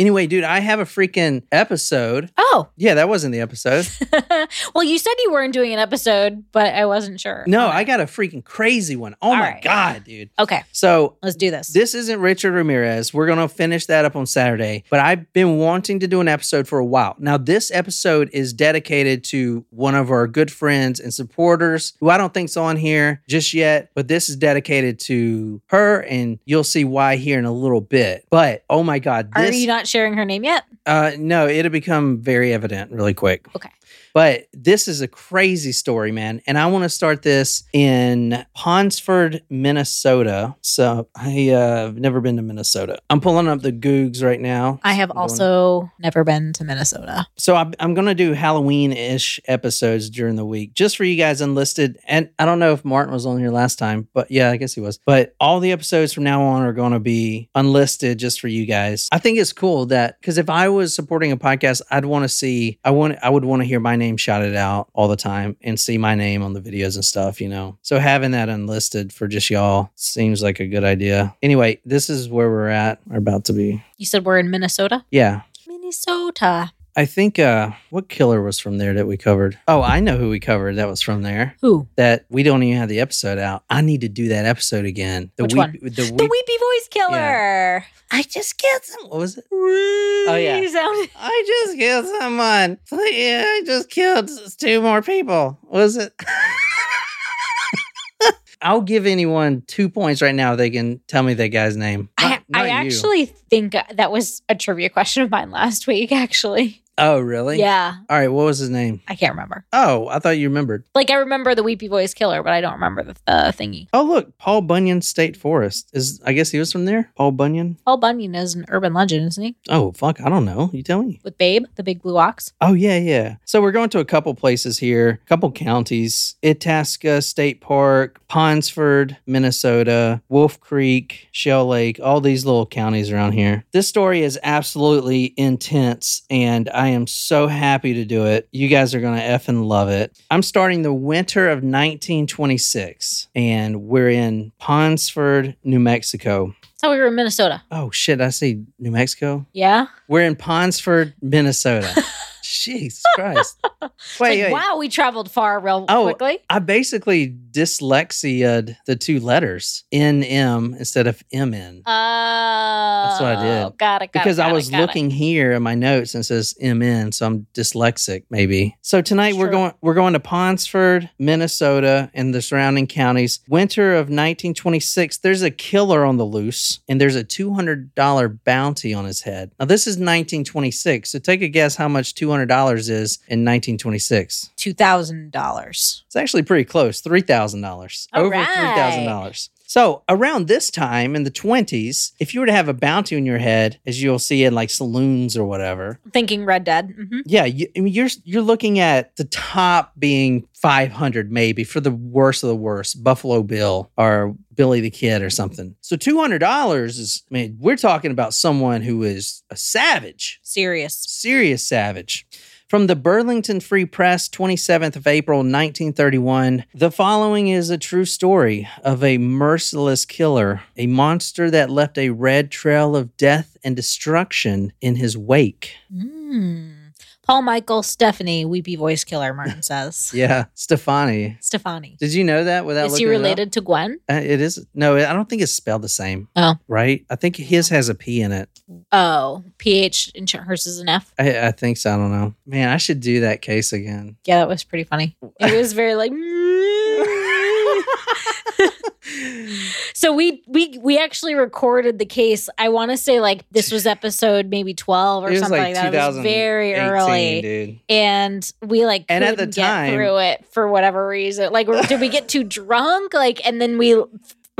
Anyway, dude, I have a freaking episode. Oh, Yeah, that wasn't the episode. well, you said you weren't doing an episode, but I wasn't sure. No, Okay. I got a freaking crazy one. Oh All my right. god, dude. Okay, So let's do this. This isn't Richard Ramirez. We're going to finish that up on Saturday, but I've been wanting to do an episode for a while. Now, this episode is dedicated to one of our good friends and supporters who I don't think's on here just yet, but this is dedicated to her, and you'll see why here in a little bit. But oh my God, Are you not sharing her name yet? uh, no, it'll become very evident really quick. Okay. But this is a crazy story, man. And I want to start this in Ponsford, Minnesota. So I uh, have never been to Minnesota. I'm pulling up the Googs right now. I have I'm going- also never been to Minnesota. So I'm, I'm going to do Halloween ish episodes during the week just for you guys unlisted. And I don't know if Martin was on here last time, but yeah, I guess he was. But all the episodes from now on are going to be unlisted just for you guys. I think it's cool that because if I was supporting a podcast, I'd want to see, I want, I would want to hear my name shouted out all the time and see my name on the videos and stuff, you know? So having that unlisted for just y'all seems like a good idea. Anyway, this is where we're at. We're about to be. You said we're in Minnesota? Yeah. Minnesota. I think uh what killer was from there that we covered? Oh, I know who we covered that was from there. Who? That we don't even have the episode out. I need to do that episode again. The Which weep, one? The, The Weepy Voice Killer. I just killed some. What was it? Oh, yeah. Sound- I just killed someone. Yeah, I just killed two more people. What was it? I'll give anyone two points right now they can tell me that guy's name. I, Not- not I actually think that was a trivia question of mine last week, actually. Oh, really? Yeah. All right. What was his name? I can't remember. Oh, I thought you remembered. Like, I remember the Weepy Voice Killer, but I don't remember the uh, thingy. Oh, look, Paul Bunyan State Forest is. I guess he was from there. Paul Bunyan. Paul Bunyan is an urban legend, isn't he? Oh, fuck, I don't know. You tell me. With Babe, the big blue ox. Oh yeah, yeah. So we're going to a couple places here, a couple counties: Itasca State Park, Ponsford, Minnesota, Wolf Creek, Shell Lake, all these little counties around here. This story is absolutely intense, and I am so happy to do it. You guys are gonna effing love it. I'm starting the winter of 1926, and we're in Ponsford, New Mexico. That's how we were in Minnesota. Oh shit! I see New Mexico. Yeah. We're in Ponsford, Minnesota. Jesus Christ. Wait, like, wait. wow, we traveled far real Oh, quickly. I basically dyslexiaed the two letters NM instead of MN Uh, what I did. Got it. Got because it, I got it, was it. looking here in my notes and it says MN, so I'm dyslexic maybe. So tonight we're going we're going to Ponsford, Minnesota, and the surrounding counties. Winter of 1926. There's a killer on the loose, and there's a $200 bounty on his head. Now this is 1926, so take a guess how much $200 is in 1926. two thousand dollars. It's actually pretty close. Three thousand dollars. All Over three thousand dollars. So around this time in the twenties, if you were to have a bounty on your head, as you'll see in like saloons or whatever, Thinking Red Dead. hmm yeah, you, I mean, you're you're looking at the top being five hundred maybe for the worst of the worst, Buffalo Bill or Billy the Kid or something. So two hundred dollars is, I mean, we're talking about someone who is a savage Serious. serious savage. From the Burlington Free Press, 27th of April, 1931, the following is a true story of a merciless killer, a monster that left a red trail of death and destruction in his wake. Mm. Paul Michael Stephani, Weepy Voice Killer, Martin says. Yeah, Stefani. Stefani. Did you know that without Is he looking it up? related to Gwen? Uh, it is. No, I don't think it's spelled the same. Oh. Right? I think his has a P in it. Oh, PH and hers is an F. I, I think so. I don't know. Man, I should do that case again. Yeah, that was pretty funny. It was very like. so we we we actually recorded the case. I want to say like this was episode maybe twelve or something like like, that. It was very early, dude. and we like And at couldn't the time- get through it for whatever reason. Like, did we get too drunk? Like, and then we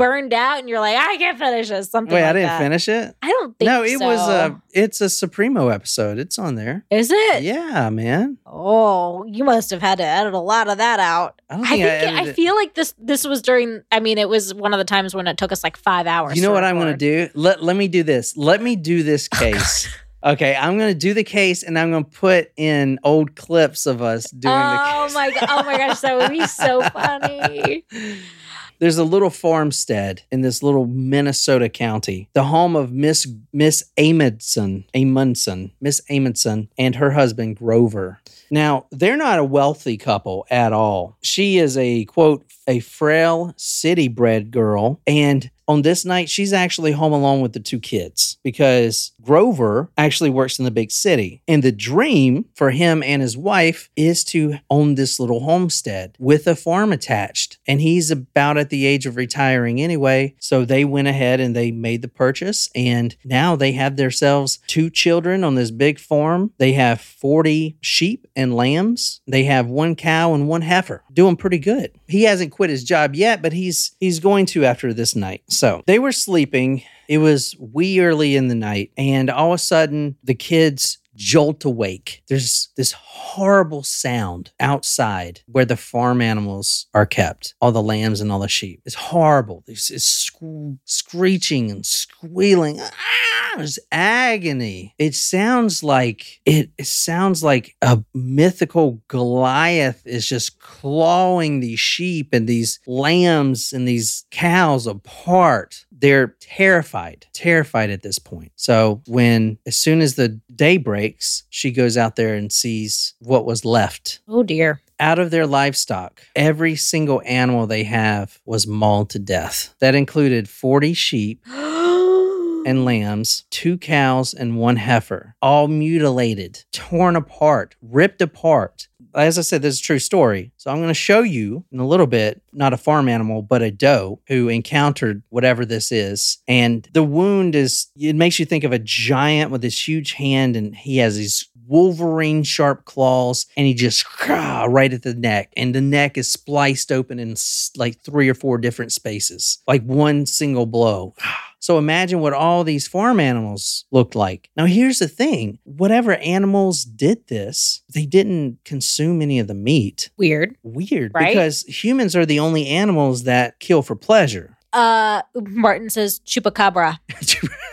burned out, and you're like, I can't finish this. Something. Wait, I didn't that. finish it. I don't think. No, it was a it's a Supremo episode. It's on there. Is it? Yeah, man. Oh, you must have had to edit a lot of that out. I I think I, it- I, feel like this this was during I mean it was one of the times when it took us like 5 hours. You know what I'm going to do? Let let me do this. Let me do this oh, case. okay, I'm going to do the case and I'm going to put in old clips of us doing Oh the my god. Oh my gosh, that would be so funny. There's a little farmstead in this little Minnesota county, the home of Miss Miss Amundsen, Amundsen, Miss Amundsen, and her husband Grover. Now, they're not a wealthy couple at all. She is a quote, a frail city bred girl, and on this night, she's actually home alone with the two kids because Grover actually works in the big city. And the dream for him and his wife is to own this little homestead with a farm attached. And he's about at the age of retiring anyway. So they went ahead and they made the purchase. And now they have themselves two children on this big farm. They have 40 sheep and lambs. They have one cow and one heifer. Doing pretty good. He hasn't quit his job yet, but he's he's going to after this night. So they were sleeping. It was wee early in the night, and all of a sudden the kids jolt awake. There's this horrible sound outside where the farm animals are kept, all the lambs and all the sheep. It's horrible. There's it's sc- screeching and squealing. Ah, there's agony. It sounds like it, it sounds like a mythical Goliath is just clawing these sheep and these lambs and these cows apart they're terrified, terrified at this point. So when as soon as the day breaks, she goes out there and sees what was left. Oh dear. Out of their livestock, every single animal they have was mauled to death. That included 40 sheep and lambs, two cows, and one heifer, all mutilated, torn apart, ripped apart. As I said, this is a true story. So I'm going to show you in a little bit, not a farm animal, but a doe who encountered whatever this is. And the wound is, it makes you think of a giant with this huge hand, and he has these Wolverine sharp claws, and he just right at the neck. And the neck is spliced open in like three or four different spaces, like one single blow. So imagine what all these farm animals looked like. Now, here's the thing whatever animals did this, they didn't consume any of the meat. Weird. Weird, Right? because humans are the only animals that kill for pleasure. Uh Martin says chupacabra.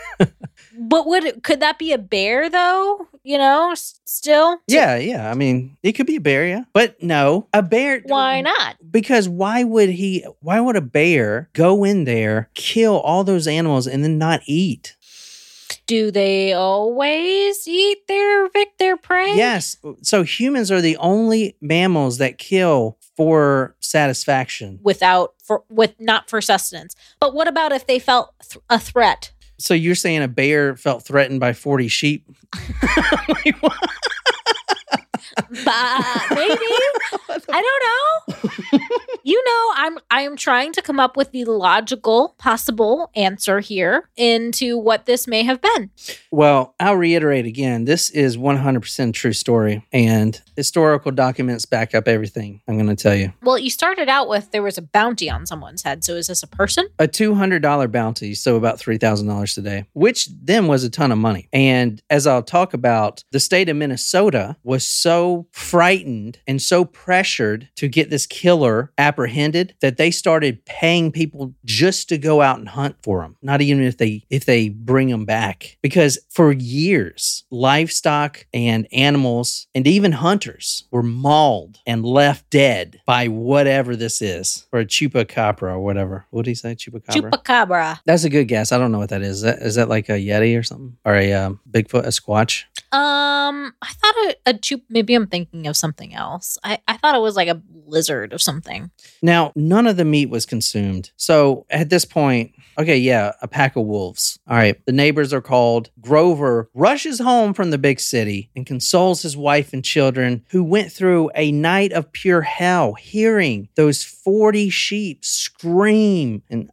But would could that be a bear though? You know, s- still? yeah, yeah. I mean, it could be a bear, yeah. But no, a bear. Why not? Because why would he, why would a bear go in there, kill all those animals, and then not eat? Do they always eat their vic their prey? Yes. So humans are the only mammals that kill for satisfaction. Without for with not for sustenance. But what about if they felt th- a threat? So you're saying a bear felt threatened by 40 sheep? Like, maybe. I don't know. you know, I'm I am trying to come up with the logical possible answer here into what this may have been. well, I'll reiterate again. This is 100% true story, and historical documents back up everything I'm going to tell you. Well, you started out with there was a bounty on someone's head. So is this a person? A $200 bounty, so about $3,000 today, which then was a ton of money. And as I'll talk about, the state of Minnesota was so frightened and so pressured to get this killer apprehended that they started paying people just to go out and hunt for them, not even if they if they bring them back. Because for years, livestock and animals and even hunters were mauled and left dead by whatever this is, or a chupacabra or whatever. What do you say? Chupacabra. Chupacabra. That's a good guess. I don't know what that is. Is that, is that like a Yeti or something? Or a um, Bigfoot, a Squatch? Um, I thought a, a chup. Maybe I'm thinking of something else. I, I thought it was like a lizard of something. Now, none of the meat was consumed. So at this point, okay, yeah, a pack of wolves. All right, the neighbors are called. Grover rushes home from the big city and consoles his wife and children who went through a night of pure hell, hearing those 40 sheep scream and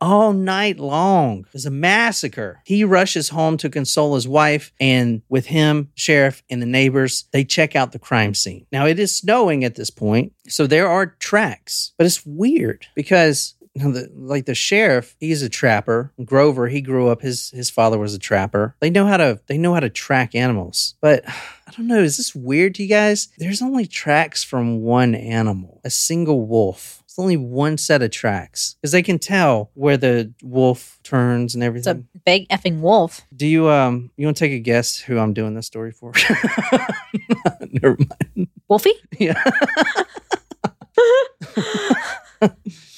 all night long. It was a massacre. He rushes home to console his wife, and with him, sheriff, and the neighbors, they check out the crime scene. Now, it is snowing at this point, so there are tracks, but it's weird because. the, like the sheriff, he's a trapper. Grover, he grew up. His his father was a trapper. They know how to they know how to track animals. But I don't know. Is this weird to you guys? There's only tracks from one animal, a single wolf. It's only one set of tracks because they can tell where the wolf turns and everything. It's a everything. big effing wolf. Do you um you want to take a guess who I'm doing this story for? Never mind. Wolfie? Yeah.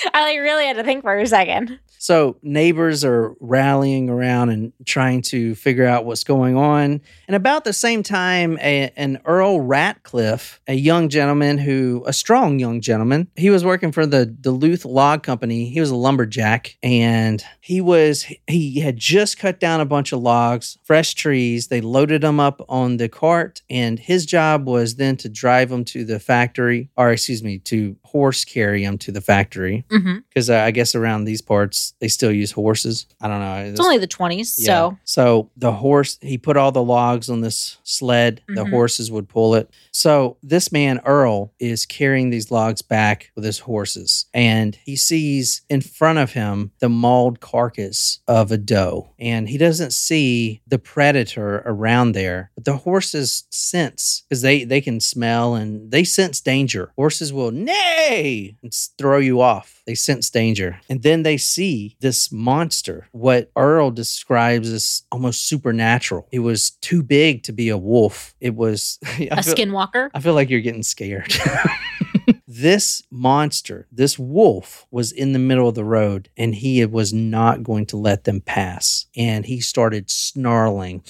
I like really had to think for a second. So neighbors are rallying around and trying to figure out what's going on. And about the same time, a, an Earl Ratcliffe, a young gentleman who, a strong young gentleman, he was working for the Duluth Log Company. He was a lumberjack and he was, he had just cut down a bunch of logs, fresh trees. They loaded them up on the cart and his job was then to drive them to the factory, or excuse me, to horse carry them to the factory. Because uh, I guess around these parts, they still use horses. I don't know. It's only the 20s. So so the horse, he put all the logs on this sled. The Mhm. horses would pull it. So this man, Earl, is carrying these logs back with his horses. And he sees in front of him the mauled carcass of a doe. And he doesn't see the predator around there. But the horses sense, because they, they can smell and they sense danger. Horses will neigh and s- throw you off. They sense danger. And then they see this monster, what Earl describes as almost supernatural. It was too big to be a wolf. It was I a feel- skinwalker. I feel like you're getting scared. this monster, this wolf, was in the middle of the road and he was not going to let them pass. And he started snarling.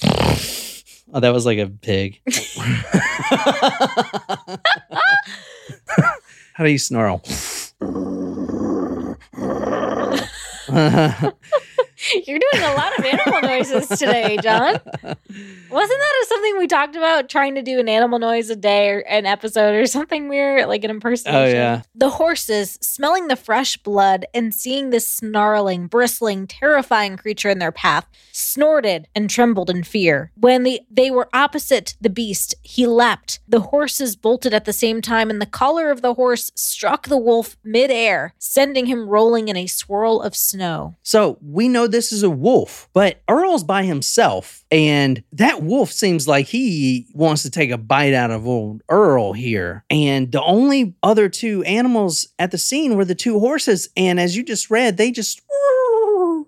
Oh, that was like a pig. How do you snarl? You're doing a lot of animal noises today, John. Wasn't that something we talked about trying to do an animal noise a day or an episode or something weird, like an impersonation? Oh, yeah. The horses, smelling the fresh blood and seeing this snarling, bristling, terrifying creature in their path, snorted and trembled in fear. When the, they were opposite the beast, he leapt. The horses bolted at the same time, and the collar of the horse struck the wolf midair, sending him rolling in a swirl of snow. So we know this is a wolf, but Earl's by himself, and that wolf seems like he wants to take a bite out of old Earl here. And the only other two animals at the scene were the two horses, and as you just read, they just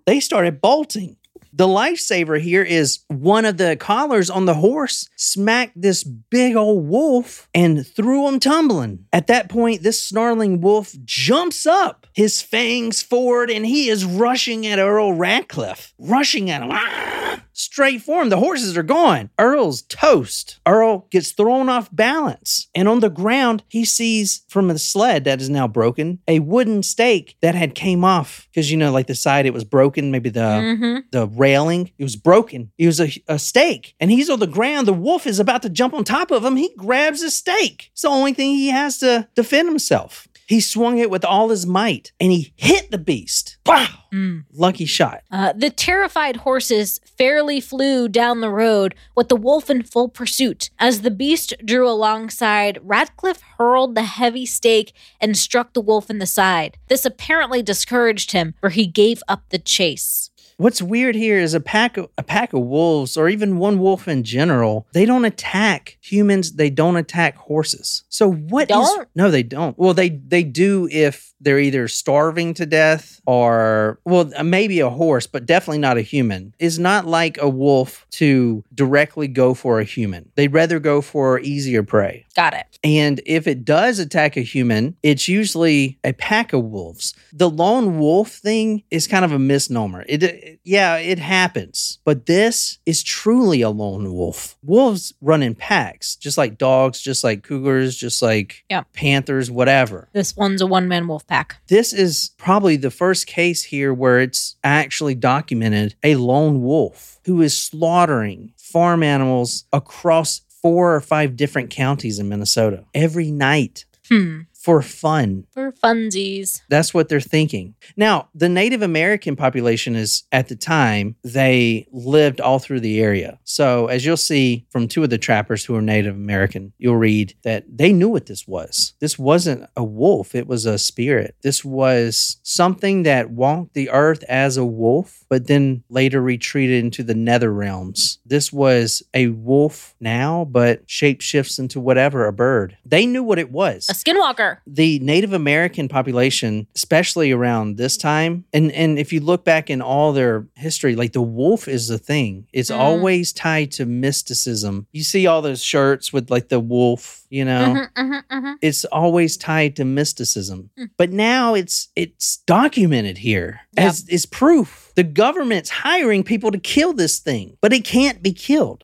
they started bolting. The lifesaver here is one of the collars on the horse smacked this big old wolf and threw him tumbling. At that point, this snarling wolf jumps up, his fangs forward, and he is rushing at Earl Radcliffe, rushing at him. Ah! Straight for him. The horses are gone. Earl's toast. Earl gets thrown off balance. And on the ground, he sees from the sled that is now broken a wooden stake that had came off. Because you know, like the side it was broken, maybe the mm-hmm. the railing. It was broken. It was a, a stake. And he's on the ground. The wolf is about to jump on top of him. He grabs a stake. It's the only thing he has to defend himself. He swung it with all his might and he hit the beast. Wow. Mm. Lucky shot. Uh, the terrified horses fairly flew down the road with the wolf in full pursuit. As the beast drew alongside, Radcliffe hurled the heavy stake and struck the wolf in the side. This apparently discouraged him, for he gave up the chase. What's weird here is a pack of a pack of wolves, or even one wolf in general, they don't attack humans. They don't attack horses. So what is- no, they don't. Well, they they do if they're either starving to death or well, uh, maybe a horse, but definitely not a human. It's not like a wolf to directly go for a human. They'd rather go for easier prey. Got it. And if it does attack a human, it's usually a pack of wolves. The lone wolf thing is kind of a misnomer. It, it- yeah, it happens, but this is truly a lone wolf. Wolves run in packs, just like dogs, just like cougars, just like Yeah. panthers, whatever. This one's a one man wolf pack. This is probably the first case here where it's actually documented a lone wolf who is slaughtering farm animals across four or five different counties in Minnesota every night Hmm. For fun. For funsies. That's what they're thinking. Now, the Native American population is at the time, they lived all through the area. So, as you'll see from two of the trappers who are Native American, you'll read that they knew what this was. This wasn't a wolf, it was a spirit. This was something that walked the earth as a wolf, but then later retreated into the nether realms. This was a wolf now, but shape shifts into whatever, a bird. They knew what it was. A skinwalker. The Native American population, especially around this time, and and if you look back in all their history, like the wolf is the thing. It's Mm. always tied to mysticism. You see all those shirts with like the wolf, you know. Mhm, mhm, mhm. It's always tied to mysticism. Mm. But now it's it's documented here Yep. as is proof. The government's hiring people to kill this thing, but it can't be killed.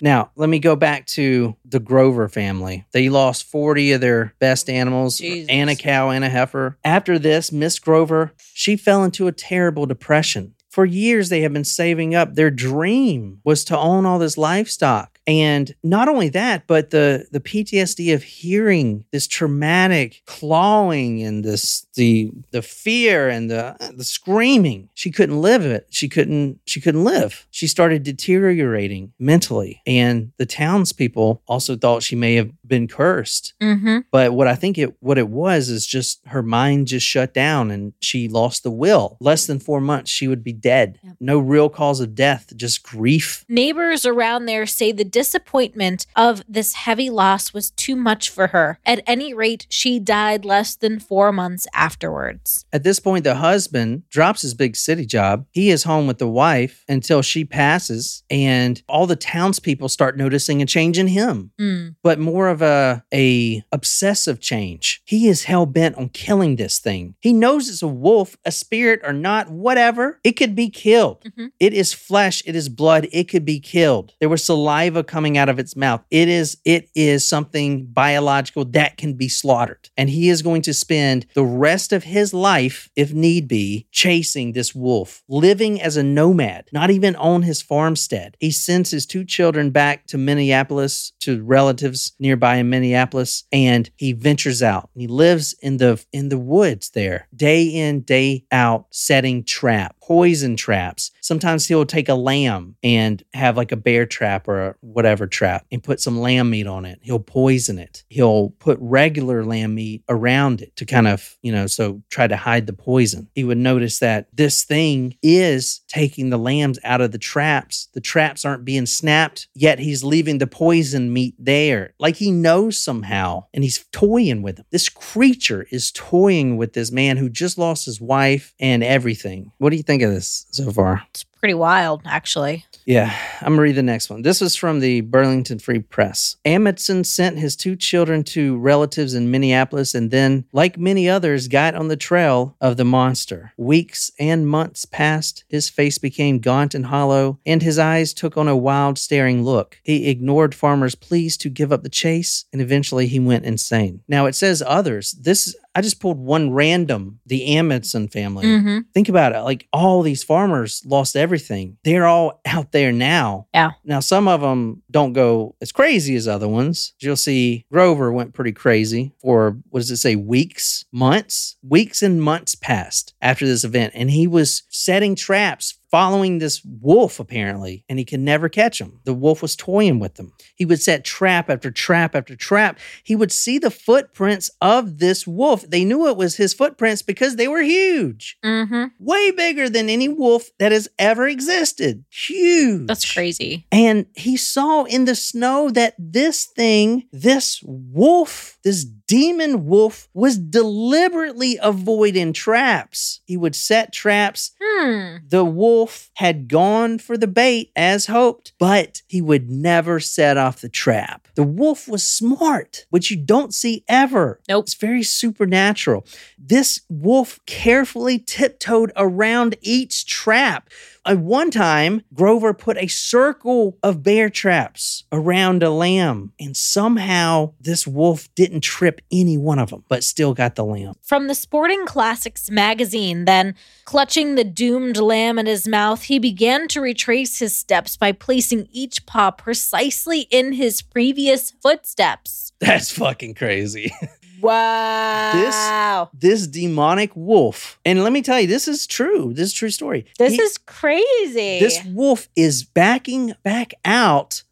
Now, let me go back to the Grover family. They lost 40 of their best animals, Jesus. and a cow and a heifer. After this, Miss Grover, she fell into a terrible depression. For years, they have been saving up. Their dream was to own all this livestock. And not only that, but the, the PTSD of hearing this traumatic clawing and this the the fear and the the screaming. She couldn't live it. She couldn't she couldn't live. She started deteriorating mentally. And the townspeople also thought she may have been cursed. Mhm. But what I think it what it was is just her mind just shut down and she lost the will. Less than four months, she would be dead. Yep. No real cause of death, just grief. Neighbors around there say the disappointment of this heavy loss was too much for her. At any rate, she died less than four months afterwards. At this point, the husband drops his big city job. He is home with the wife until she passes, and all the townspeople start noticing a change in him. Mm. but more of a a obsessive change. He is hell bent on killing this thing. He knows it's a wolf, a spirit or not, whatever. It could be killed. Mhm. It is flesh, it is blood, it could be killed. There was saliva coming out of its mouth. It is it is something biological that can be slaughtered. And he is going to spend the rest of his life if need be chasing this wolf, living as a nomad, not even on his farmstead. He sends his two children back to Minneapolis to relatives nearby in Minneapolis and he ventures out. He lives in the in the woods there, day in, day out, setting trap, poison traps. Sometimes he'll take a lamb and have like a bear trap or whatever trap and put some lamb meat on it. He'll poison it. He'll put regular lamb meat around it to kind of, you know, so try to hide the poison. He would notice that this thing is taking the lambs out of the traps. The traps aren't being snapped, yet he's leaving the poison meat there. Like he knows somehow and he's toying with him. This creature is toying with this man who just lost his wife and everything. What do you think of this so far? Pretty wild, actually. Yeah, I'm gonna read the next one. This was from the Burlington Free Press. Amundsen sent his two children to relatives in Minneapolis and then, like many others, got on the trail of the monster. Weeks and months passed. His face became gaunt and hollow, and his eyes took on a wild, staring look. He ignored farmers' pleas to give up the chase, and eventually he went insane. Now it says others. This I just pulled one random, the Amundsen family. hmm Think about it. Like all these farmers lost everything. They're all out there now. Yeah. Now, some of them don't go as crazy as other ones. You'll see Grover went pretty crazy for, what does it say, weeks, months? Weeks and months passed after this event. And he was setting traps following this wolf apparently and he could never catch him the wolf was toying with him he would set trap after trap after trap he would see the footprints of this wolf they knew it was his footprints because they were huge hmm way bigger than any wolf that has ever existed. Huge. That's crazy. And he saw in the snow that this thing, this wolf, this demon wolf, was deliberately avoiding traps. He would set traps. Hmm. The wolf had gone for the bait as hoped, but he would never set off the trap. The wolf was smart, which you don't see ever. Nope. It's very supernatural. This wolf carefully tiptoed around each trap. At one time, Grover put a circle of bear traps around a lamb, and somehow this wolf didn't trip any one of them, but still got the lamb. From the Sporting Classics magazine, then, clutching the doomed lamb in his mouth, he began to retrace his steps by placing each paw precisely in his previous footsteps. That's fucking crazy. Wow. this this demonic wolf, and let me tell you, this is true. This is a true story. This He- is crazy. this wolf is backing back out.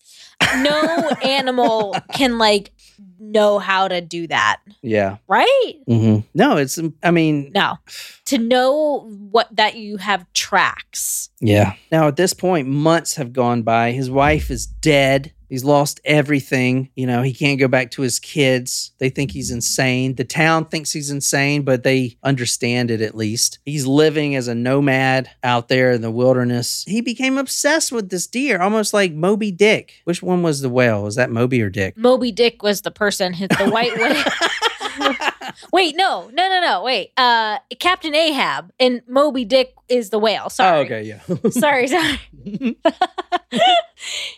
no animal can like know how to do that, Yeah. right? hmm No, it's. I mean, No. To know what that you have tracks. Yeah. Now, at this point, months have gone by. His wife is dead. He's lost everything. You know, he can't go back to his kids. They think he's insane. The town thinks he's insane, but they understand it at least. He's living as a nomad out there in the wilderness. He became obsessed with this deer, almost like Moby Dick. Which one was the whale? Was that Moby or Dick? Moby Dick was the person the white whale. wait, no, no, no, no. Wait, uh, Captain Ahab and Moby Dick is the whale. Sorry. Oh, okay, yeah. Sorry, sorry.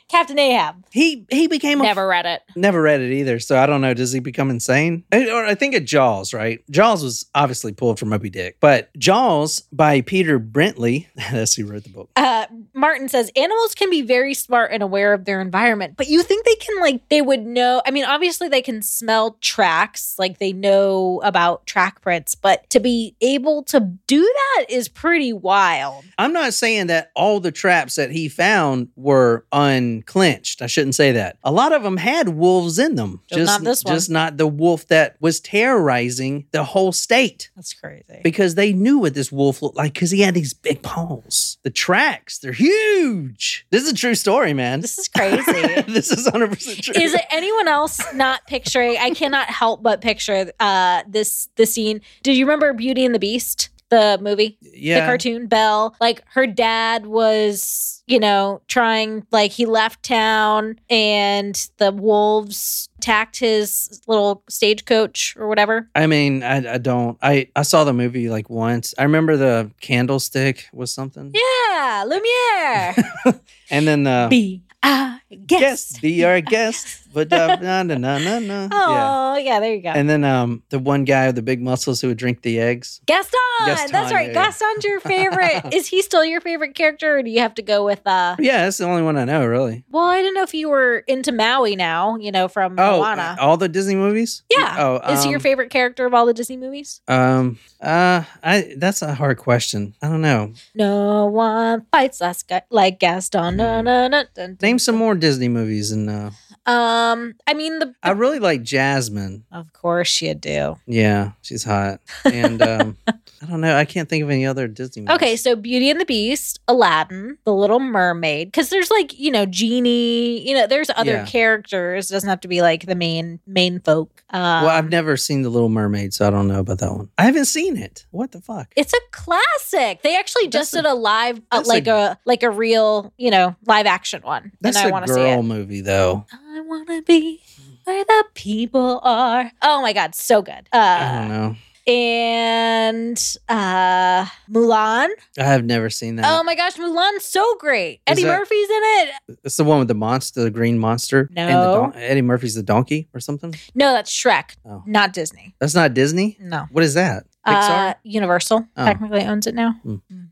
Captain Ahab. he he became a Never read it. Never read it either, so I don't know. Does he become insane? I, or I think of Jaws, right? Jaws was obviously pulled from Moby Dick, but Jaws by Peter Brentley, that's who wrote the book. Uh, Martin says animals can be very smart and aware of their environment, but you think they can like they would know? I mean, obviously they can smell tracks, like they know about track prints, but to be able to do that is pretty wild. I'm not saying that all the traps that he found were unclenched. I shouldn't say that. A lot of them had wolves in them, Just not this one. just not the wolf that was terrorizing the whole state. That's crazy. Because they knew what this wolf looked like because he had these big paws. The tracks, they're huge. This is a true story, man. This is crazy. this is 100% true. Is it anyone else not picturing? I cannot help but picture uh Uh, this the scene. Did you remember Beauty and the Beast, the movie, Yeah. the cartoon? Belle, like her dad was, you know, trying like he left town and the wolves attacked his little stagecoach or whatever. I mean, I, I don't. I, I saw the movie like once. I remember the candlestick was something. Yeah, Lumiere. And then the Be guess. guest, be our guest. But uh, no, no, no. Yeah. Oh, yeah. there you go. And then um, the one guy with the big muscles who would drink the eggs. Gaston, Gaston, that's right. yeah. Gaston's your favorite. Is he still your favorite character, or do you have to go with uh? Yeah, that's the only one I know, really. Well, I didn't know if you were into Maui now. You know from Oh, Moana. all the Disney movies? yeah. Oh, Is he your um, favorite character of all the Disney movies? Um, uh, I that's a hard question. I don't know. No one fights like Gaston. No, no, no. Name some more Disney movies, and uh, Um, I mean the. I really like Jasmine. of course you do. Yeah, she's hot, and um, I don't know. I can't think of any other Disney movies. Okay, so Beauty and the Beast, Aladdin, The Little Mermaid, because there's like you know genie, you know there's other Yeah. characters. It doesn't have to be like the main main folk. Um, Well, I've never seen The Little Mermaid, so I don't know about that one. I haven't seen it. What the fuck? It's a classic. They actually just did a live, uh, like a- a, like a real, you know, live action one, That's and I a want to see girl it. movie, though. I want to be where the people are. Oh my god, so good. I don't Uh, know. And uh Mulan. I have never seen that. Oh my gosh, Mulan's so great. Eddie that- Murphy's in it. it's the one with the monster, the green monster. and the No. don- Eddie Murphy's the donkey or something. No, that's Shrek, Oh. not Disney. That's not Disney. No. What is that? Uh, Pixar. Universal Oh. technically owns it now.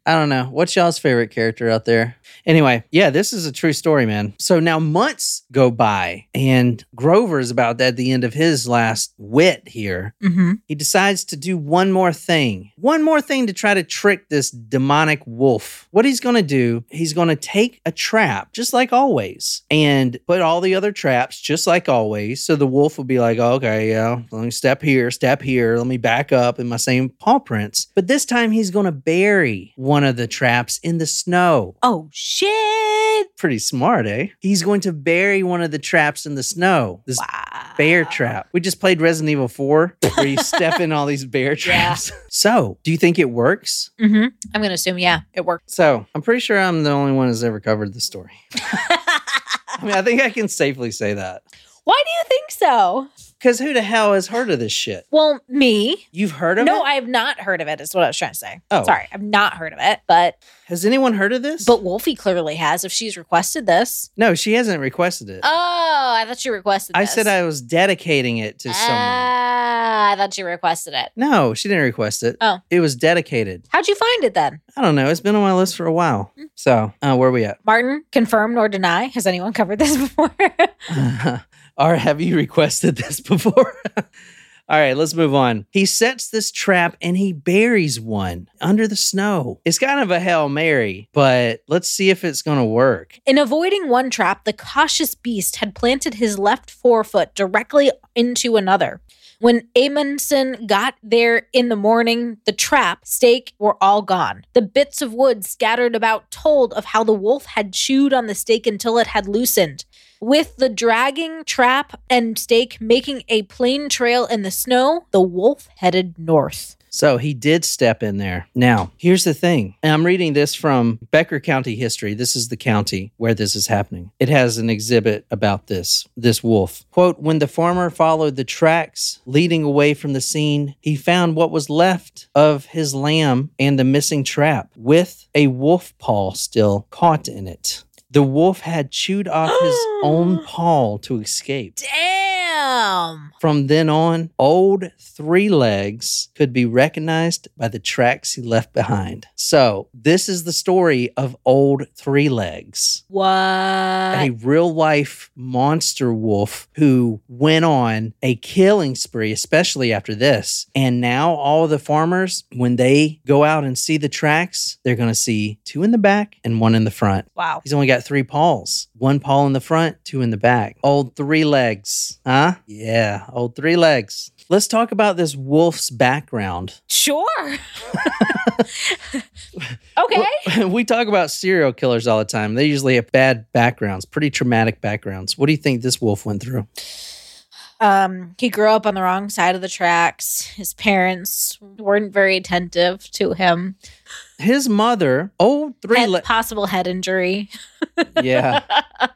I don't know. What's y'all's favorite character out there? Anyway, yeah, this is a true story, man. So now months go by, and Grover is about at the end of his last wit here. Mm-hmm. He decides to do one more thing, one more thing to try to trick this demonic wolf. What he's going to do, he's going to take a trap, just like always, and put all the other traps, just like always. So the wolf will be like, oh, okay, yeah, let me step here, step here, let me back up in my same paw prints. But this time he's going to bury one of the traps in the snow. Oh shit! Pretty smart, eh? He's going to bury one of the traps in the snow. This Wow. bear trap. We just played Resident Evil 4 where you step in all these bear traps. So, do you think it works? Mm-hmm. I'm gonna assume yeah, it worked. So, I'm pretty sure I'm the only one who's ever covered the story. I mean, I think I can safely say that. Why do you think so? Because who the hell has heard of this shit? Well, me. You've heard of it? No. I have not heard of it. Is what I was trying to say. Oh. Sorry, I've not heard of it. But Has anyone heard of this? but Wolfie clearly has if she's requested this. no, she hasn't requested it. Oh, I thought you requested. I this. said I was dedicating it to someone. Ah, I thought you requested it. No, she didn't request it. Oh. It was dedicated. How'd you find it then? I don't know. It's been on my list for a while. Hmm. So, uh, where are we at? Martin, confirm nor deny. Has anyone covered this before? or have you requested this before? All right, let's move on. He sets this trap and he buries one under the snow. It's kind of a Hail Mary, but let's see if it's going to work. In avoiding one trap, the cautious beast had planted his left forefoot directly into another. When Amundsen got there in the morning, the trap, stake were all gone. The bits of wood scattered about told of how the wolf had chewed on the stake until it had loosened. With the dragging trap and stake making a plain trail in the snow, the wolf headed north. So he did step in there. Now, here's the thing. And I'm reading this from Becker County history. This is the county where this is happening. It has an exhibit about this, this wolf. Quote, when the farmer followed the tracks leading away from the scene, he found what was left of his lamb and the missing trap with a wolf paw still caught in it. The wolf had chewed off his own paw to escape. Damn. From then on, old Three Legs could be recognized by the tracks he left behind. So, this is the story of old Three Legs, What? a real life monster wolf who went on a killing spree, especially after this. And now, all the farmers, when they go out and see the tracks, they're going to see two in the back and one in the front. wow. He's only got three paws. One paw in the front, two in the back. Old three legs. Huh? Yeah, old three legs. Let's talk about this wolf's background. Sure. okay. we talk about serial killers all the time. They usually have bad backgrounds, pretty traumatic backgrounds. What do you think this wolf went through? Um, he grew up on the wrong side of the tracks. His parents weren't very attentive to him. His mother, old three Had legs. possible head injury. Yeah.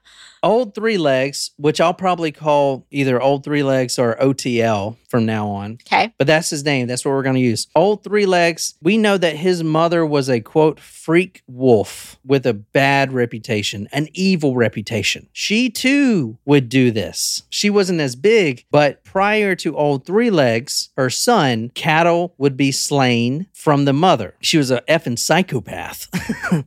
Old Three Legs, which I'll probably call either Old Three Legs or OTL from now on. Okay. But that's his name. That's what we're going to use. Old Three Legs. We know that his mother was a quote freak wolf with a bad reputation, an evil reputation. She too would do this. She wasn't as big, but prior to Old Three Legs, her son, cattle would be slain from the mother. She was a effing psychopath.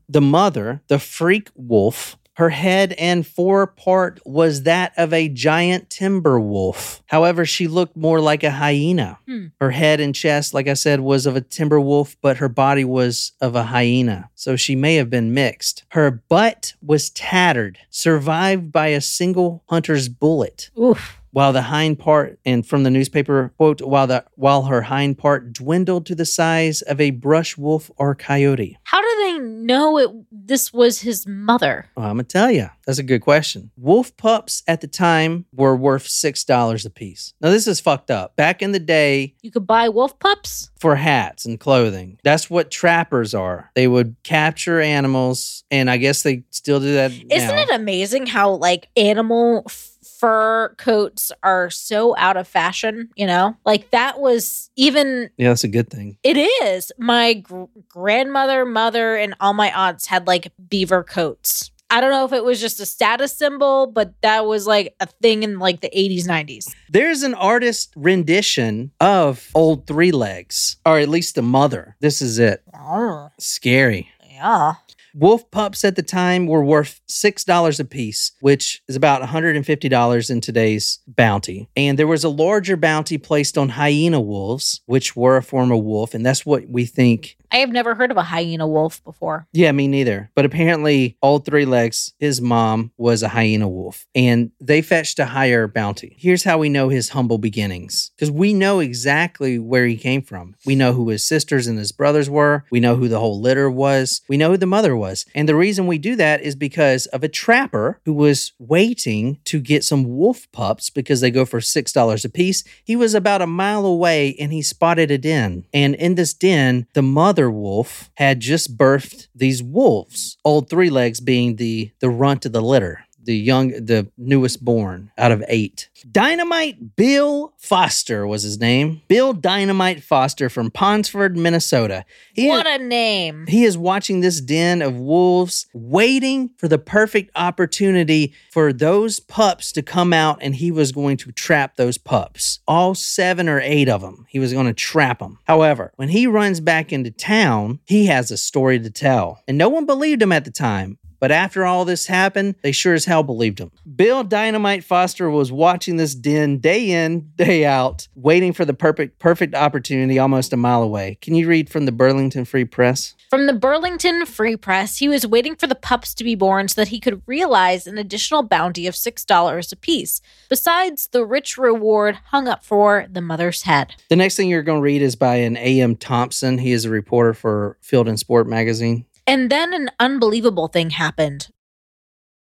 the mother, the freak wolf, her head and forepart was that of a giant timber wolf. However, she looked more like a hyena. Hmm. Her head and chest, like I said, was of a timber wolf, but her body was of a hyena. So she may have been mixed. Her butt was tattered, survived by a single hunter's bullet Oof. While the hind part and from the newspaper quote while the while her hind part dwindled to the size of a brush wolf or coyote How do they know it? This was his mother. well, i'm gonna tell you that's a good question wolf pups at the time were worth six dollars a piece now this is fucked up back in the day You could buy wolf pups. for hats and clothing that's what trappers are they would capture animals and i guess they still do that Isn't now. it amazing how like animal f- fur coats are so out of fashion? You know, like that was even. yeah that's a good thing It is. My gr- grandmother, mother, and all my aunts had like beaver coats. I don't know if it was just a status symbol, but that was like a thing in like the 80s, 90s. There's an artist rendition of Old Three Legs, or at least the mother. This is it. Oh, Scary. yeah. Wolf pups at the time were worth $6 a piece, which is about $150 in today's bounty. And there was a larger bounty placed on hyena wolves, which were a form of wolf. And that's what we think. I have never heard of a hyena wolf before. Yeah, me neither. But apparently, all Three Legs, his mom was a hyena wolf, and they fetched a higher bounty. Here's how we know his humble beginnings because we know exactly where he came from. We know who his sisters and his brothers were. We know who the whole litter was. We know who the mother was. And the reason we do that is because of a trapper who was waiting to get some wolf pups because they go for $6 a piece. He was about a mile away and he spotted a den. And in this den, the mother wolf had just birthed these wolves, old three legs being the, the runt of the litter. The young, the newest born out of eight. Dynamite Bill Foster was his name. Bill Dynamite Foster from Ponsford, Minnesota. He What a name. he is watching this den of wolves, waiting for the perfect opportunity for those pups to come out, and he was going to trap those pups. All seven or eight of them. He was going to trap them. However, when he runs back into town, he has a story to tell. And no one believed him at the time. But after all this happened, they sure as hell believed him. Bill Dynamite Foster was watching this den day in, day out, waiting for the perfect perfect opportunity almost a mile away. Can you read from the Burlington Free Press? From the Burlington Free Press, he was waiting for the pups to be born so that he could realize an additional bounty of $6 apiece, besides the rich reward hung up for the mother's head. The next thing you're going to read is by an A.M. Thompson. He is a reporter for Field and Sport magazine. And then an unbelievable thing happened.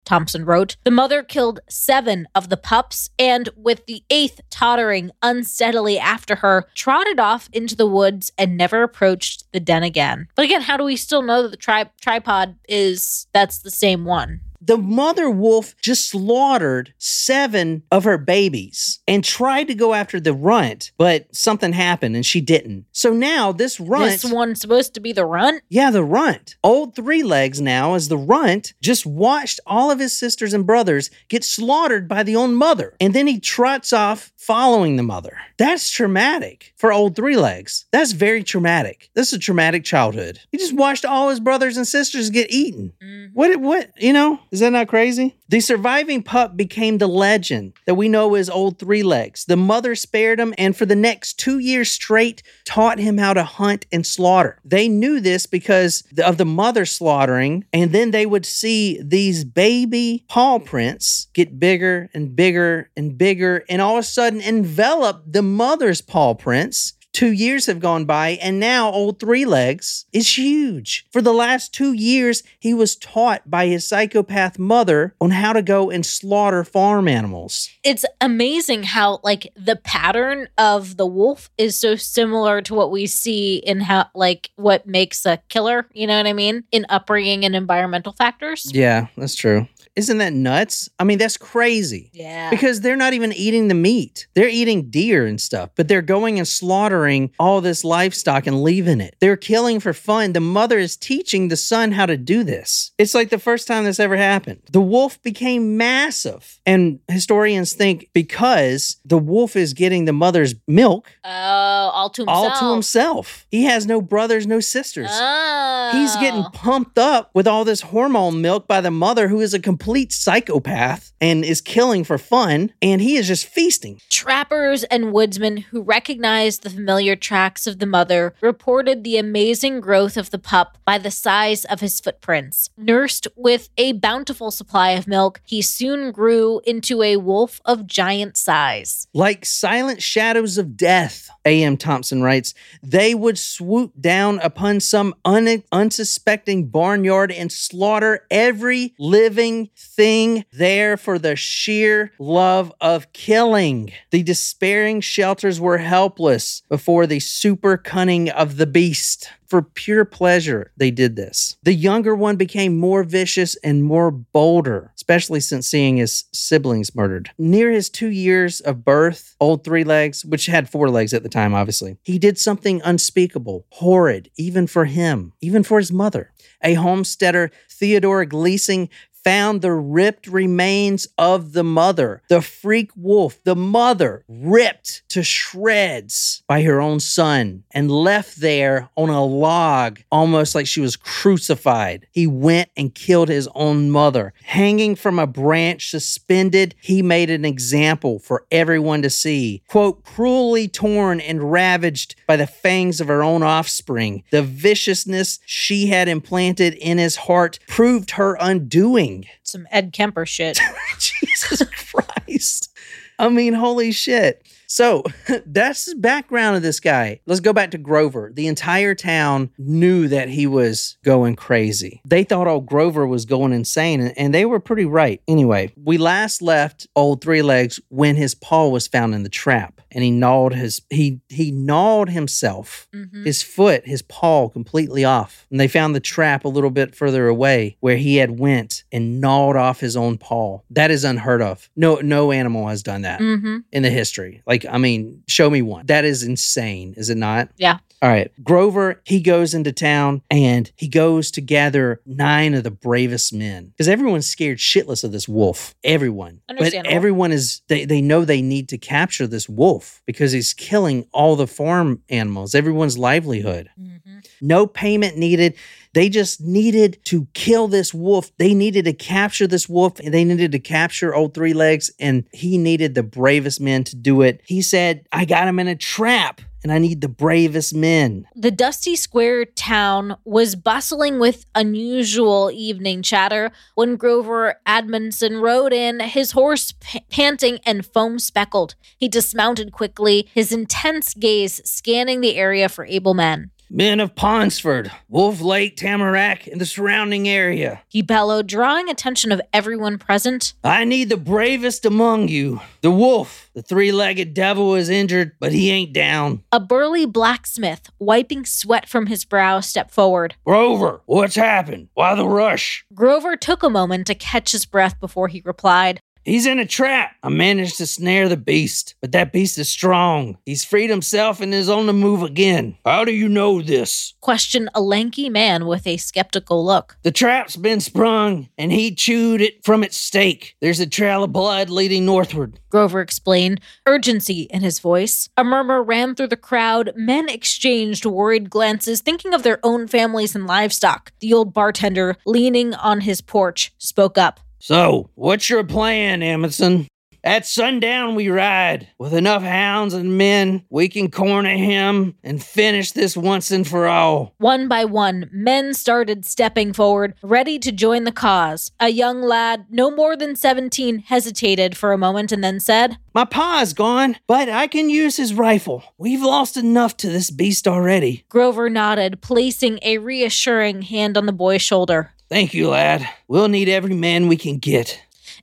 Thompson wrote, The mother killed seven of the pups and, with the eighth tottering unsteadily after her, trotted off into the woods and never approached the den again. But again, how do we still know that the tri- tripod is that's the same one? The mother wolf just slaughtered seven of her babies and tried to go after the runt, but something happened and she didn't. So now this runt. This one's supposed to be the runt? Yeah, the runt. Old three legs now, as the runt, just watched all of his sisters and brothers get slaughtered by the own mother. And then he trots off following the mother. That's traumatic for old three legs. That's very traumatic. This is a traumatic childhood. He just watched all his brothers and sisters get eaten. Mhm. What, what, you know, is that not crazy? The surviving pup became the legend that we know as Old Three Legs. The mother spared him and for the next two years straight taught him how to hunt and slaughter. They knew this because of the mother slaughtering, and then they would see these baby paw prints get bigger and bigger and bigger, and all of a sudden envelop the mother's paw prints. Two years have gone by, and now old Three Legs is huge. For the last two years, he was taught by his psychopath mother on how to go and slaughter farm animals. It's amazing how like the pattern of the wolf is so similar to what we see in how like what makes a killer, you know what I mean? In upbringing and environmental factors. Yeah, that's true. Isn't that nuts? I mean, that's crazy. Yeah. Because they're not even eating the meat. They're eating deer and stuff, but they're going and slaughtering all this livestock and leaving it. They're killing for fun. The mother is teaching the son how to do this. It's like the first time this ever happened. The wolf became massive. And historians think because the wolf is getting the mother's milk Oh, all to himself. all to himself. He has no brothers, no sisters. Oh. He's getting oh. pumped up with all this hormone milk by the mother, who is a complete psychopath and is killing for fun. And he is just feasting. Trappers and woodsmen who recognized the familiar tracks of the mother reported the amazing growth of the pup by the size of his footprints. Nursed with a bountiful supply of milk, he soon grew into a wolf of giant size. Like silent shadows of death, A.M. Thompson writes, they would swoop down upon some un- unsuspecting barnyard and slaughter every living thing there for the sheer love of killing. The despairing shelters were helpless before the super cunning of the beast. For pure pleasure, they did this. The younger one became more vicious and more bolder, especially since seeing his siblings murdered. Near his two years of birth, old three legs, which had four legs at the time, obviously, he did something unspeakable, horrid, even for him, even for his mother. A homesteader, Theodore Gleasing, found the ripped remains of the mother, the freak wolf, the mother, ripped to shreds by her own son and left there on a log, almost like she was crucified. He went and killed his own mother. Hanging from a branch, suspended, he made an example for everyone to see. Quote, cruelly torn and ravaged by the fangs of her own offspring. The viciousness she had implanted in his heart proved her undoing. Some Ed Kemper shit. Jesus Christ. I mean, holy shit. So that's the background of this guy. Let's go back to Grover. The entire town knew that he was going crazy. They thought old Grover was going insane, and, they were pretty right. Anyway, we last left old Three Legs when his paw was found in the trap, and he gnawed his he he gnawed himself Mhm. his foot, his paw completely off. And they found the trap a little bit further away where he had went and gnawed off his own paw. That is unheard of. No no animal has done that Mhm. in the history. Like I mean, show me one. That is insane, is it not? Yeah. All right. Grover, he goes into town and he goes to gather nine of the bravest men because everyone's scared shitless of this wolf. Everyone. But everyone is, they, they know they need to capture this wolf because he's killing all the farm animals, everyone's livelihood. Mhm. No payment needed. They just needed to kill this wolf. They needed to capture this wolf and they needed to capture old three legs. And he needed the bravest men to do it. He said, I got him in a trap and I need the bravest men. The dusty square town was bustling with unusual evening chatter when Grover Admonson rode in, his horse p- panting and foam speckled. He dismounted quickly, his intense gaze scanning the area for able men. Men of Ponsford, Wolf Lake, Tamarack, and the surrounding area. He bellowed, drawing attention of everyone present. I need the bravest among you. The wolf, the three legged devil, is injured, but he ain't down. A burly blacksmith, wiping sweat from his brow, stepped forward. Grover, what's happened? Why the rush? Grover took a moment to catch his breath before he replied. He's in a trap. I managed to snare the beast, but that beast is strong. He's freed himself and is on the move again. How do you know this? Questioned a lanky man with a skeptical look. The trap's been sprung, and he chewed it from its stake. There's a trail of blood leading northward. Grover explained, urgency in his voice. A murmur ran through the crowd. Men exchanged worried glances, thinking of their own families and livestock. The old bartender, leaning on his porch, spoke up. So, what's your plan, Amundsen? At sundown, we ride. With enough hounds and men, we can corner him and finish this once and for all. One by one, men started stepping forward, ready to join the cause. A young lad, no more than 17, hesitated for a moment and then said, My pa's gone, but I can use his rifle. We've lost enough to this beast already. Grover nodded, placing a reassuring hand on the boy's shoulder. Thank you, lad. We'll need every man we can get.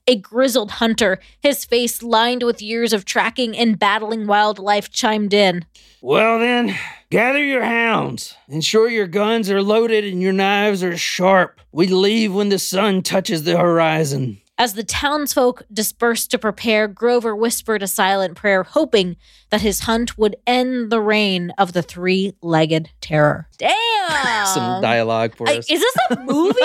A grizzled hunter, his face lined with years of tracking and battling wildlife, chimed in. Well, then, gather your hounds. Ensure your guns are loaded and your knives are sharp. We leave when the sun touches the horizon. As the townsfolk dispersed to prepare, Grover whispered a silent prayer, hoping that his hunt would end the reign of the three legged terror. Damn! Some dialogue for I- us. is this a movie?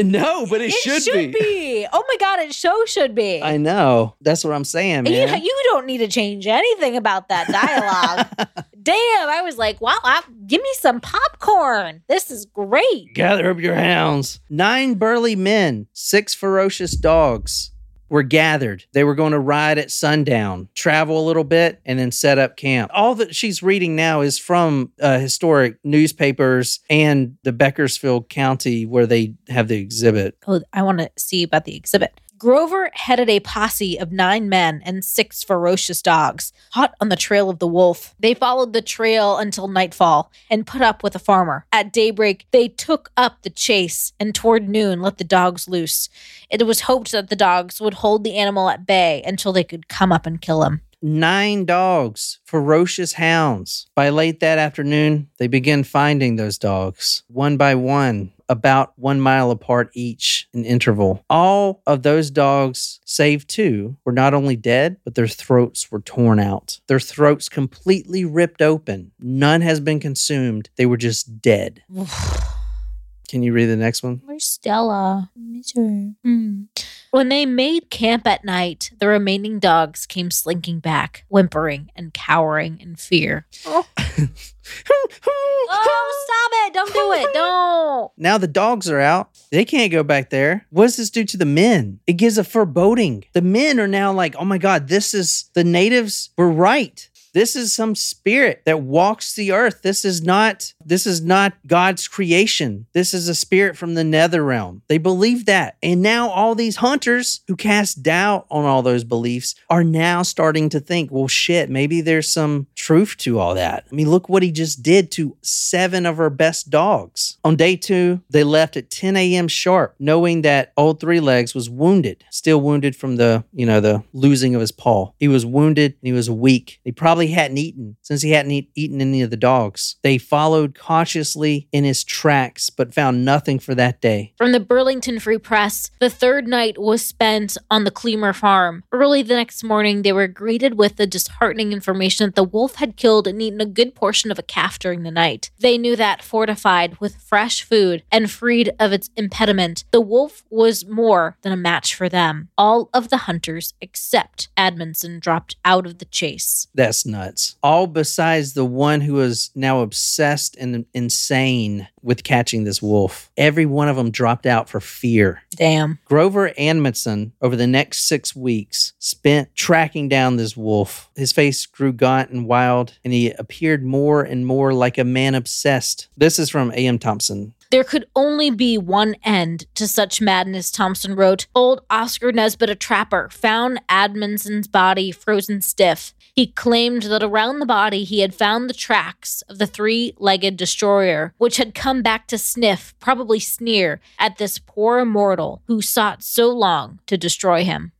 no, but it, it should, be. Oh my god, it so should be. I know. That's what I'm saying, And you, you don't need to change anything about that dialogue. Damn, I was like, wow, I, give me some popcorn. This is great. Gather up your hounds. Nine burly men, six ferocious dogs were gathered. They were going to ride at sundown, travel a little bit, and then set up camp. All that she's reading now is from uh, historic newspapers and the Beckersfield County where they have the exhibit. Oh, I want to see about the exhibit. Grover headed a posse of nine men and six ferocious dogs, hot on the trail of the wolf. They followed the trail until nightfall and put up with a farmer. At daybreak, they took up the chase and toward noon let the dogs loose. It was hoped that the dogs would hold the animal at bay until they could come up and kill him. Nine dogs, ferocious hounds. By late that afternoon, they began finding those dogs, one by one, about one mile apart each in interval. All of those dogs, save two, were not only dead, but their throats were torn out. Their throats completely ripped open. None has been consumed. They were just dead. Can you read the next one? Where's Stella? Hmm. When they made camp at night, the remaining dogs came slinking back, whimpering and cowering in fear. Oh, Oh, stop it. Don't do it. Don't. Now the dogs are out. They can't go back there. What does this do to the men? It gives a foreboding. The men are now like, oh my God, this is the natives were right. This is some spirit that walks the earth. This is not this is not God's creation. This is a spirit from the nether realm. They believe that. And now all these hunters who cast doubt on all those beliefs are now starting to think, well shit, maybe there's some truth to all that. I mean, look what he just did to seven of our best dogs. On day 2, they left at 10 a.m. sharp, knowing that old Three Legs was wounded, still wounded from the, you know, the losing of his paw. He was wounded and he was weak. He probably hadn't eaten since he hadn't eat, eaten any of the dogs. They followed cautiously in his tracks, but found nothing for that day. From the Burlington Free Press, the third night was spent on the Cleamer farm. Early the next morning, they were greeted with the disheartening information that the wolf had killed and eaten a good portion of a calf during the night. They knew that, fortified with fresh food and freed of its impediment, the wolf was more than a match for them. All of the hunters, except Admonson, dropped out of the chase. That's nuts. All besides the one who was now obsessed and insane with catching this wolf. Every one of them dropped out for fear. Damn. Grover Amundsen, over the next six weeks, spent tracking down this wolf. His face grew gaunt and wild, and he appeared more and more like a man obsessed. This is from A.M. Thompson. There could only be one end to such madness, Thompson wrote. Old Oscar Nesbitt, a trapper, found Admonson's body frozen stiff. He claimed that around the body he had found the tracks of the three legged destroyer, which had come back to sniff, probably sneer, at this poor immortal who sought so long to destroy him.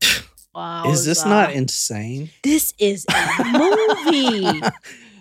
Wow. Is this not insane? This is a movie. wow.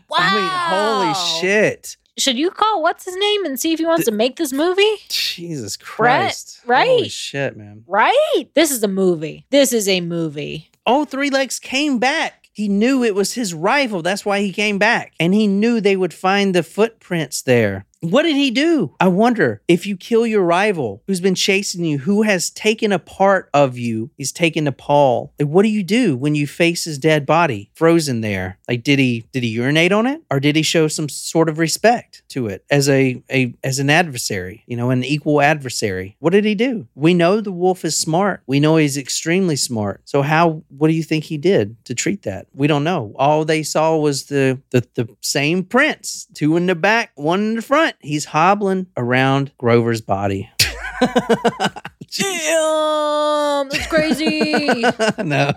I mean, holy shit. Should you call what's his name and see if he wants to make this movie? Jesus Christ. right? Holy shit, man. Right? This is a movie. This is a movie. Oh, Three legs came back. He knew it was his rival. That's why he came back. And he knew they would find the footprints there. What did he do? I wonder if you kill your rival who's been chasing you, who has taken a part of you, he's taken to Paul. Like, what do you do when you face his dead body frozen there? Like, did he did he urinate on it, or did he show some sort of respect to it as a, a as an adversary, you know, an equal adversary? What did he do? We know the wolf is smart. We know he's extremely smart. So how? What do you think he did to treat that? We don't know. All they saw was the the, the same prints, two in the back, one in the front. He's hobbling around Grover's body. Damn, that's crazy. no.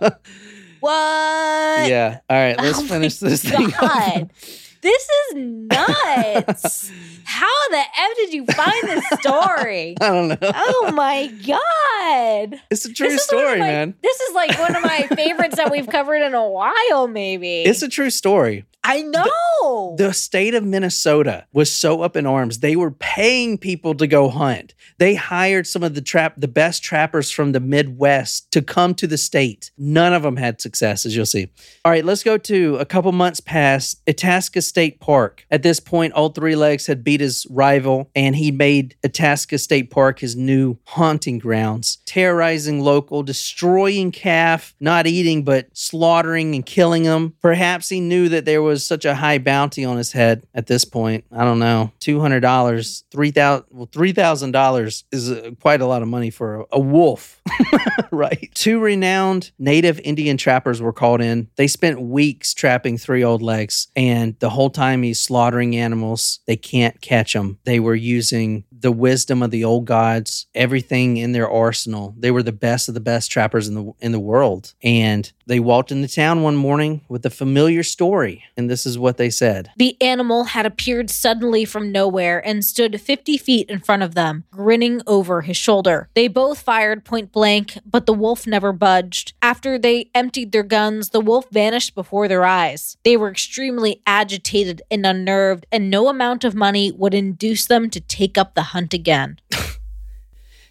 what? Yeah. All right. Let's Oh finish this thing. God. This is nuts. How the F did you find this story? I don't know. Oh my God. It's a true This is one of story, my- man. This is like one of my favorites that we've covered in a while, maybe. It's a true story. I know. The state of Minnesota was so up in arms. They were paying people to go hunt. They hired some of the trap the best trappers from the Midwest to come to the state. None of them had success, as you'll see. All right, let's go to a couple months past Itasca State Park. At this point, all Three Legs had beat his rival, and he made Itasca State Park his new haunting grounds, terrorizing local, destroying calf, not eating but slaughtering and killing them. Perhaps he knew that there was such a high bounty on his head at this point. I don't know, two hundred dollars, three thousand, well, three thousand dollars is uh, quite a lot of money for a, a wolf, right? Two renowned native Indian trappers were called in. They spent weeks trapping three old legs, and the whole time he's slaughtering animals, they can't catch him. They were using the wisdom of the old gods, everything in their arsenal. They were the best of the best trappers in the in the world, and they walked into town one morning with a familiar story, and this is what they said. The animal had appeared suddenly from nowhere and stood 50 feet in front of them, grinning over his shoulder. They both fired point blank, but the wolf never budged. After they emptied their guns, the wolf vanished before their eyes. They were extremely agitated and unnerved, and no amount of money would induce them to take up the hunt again.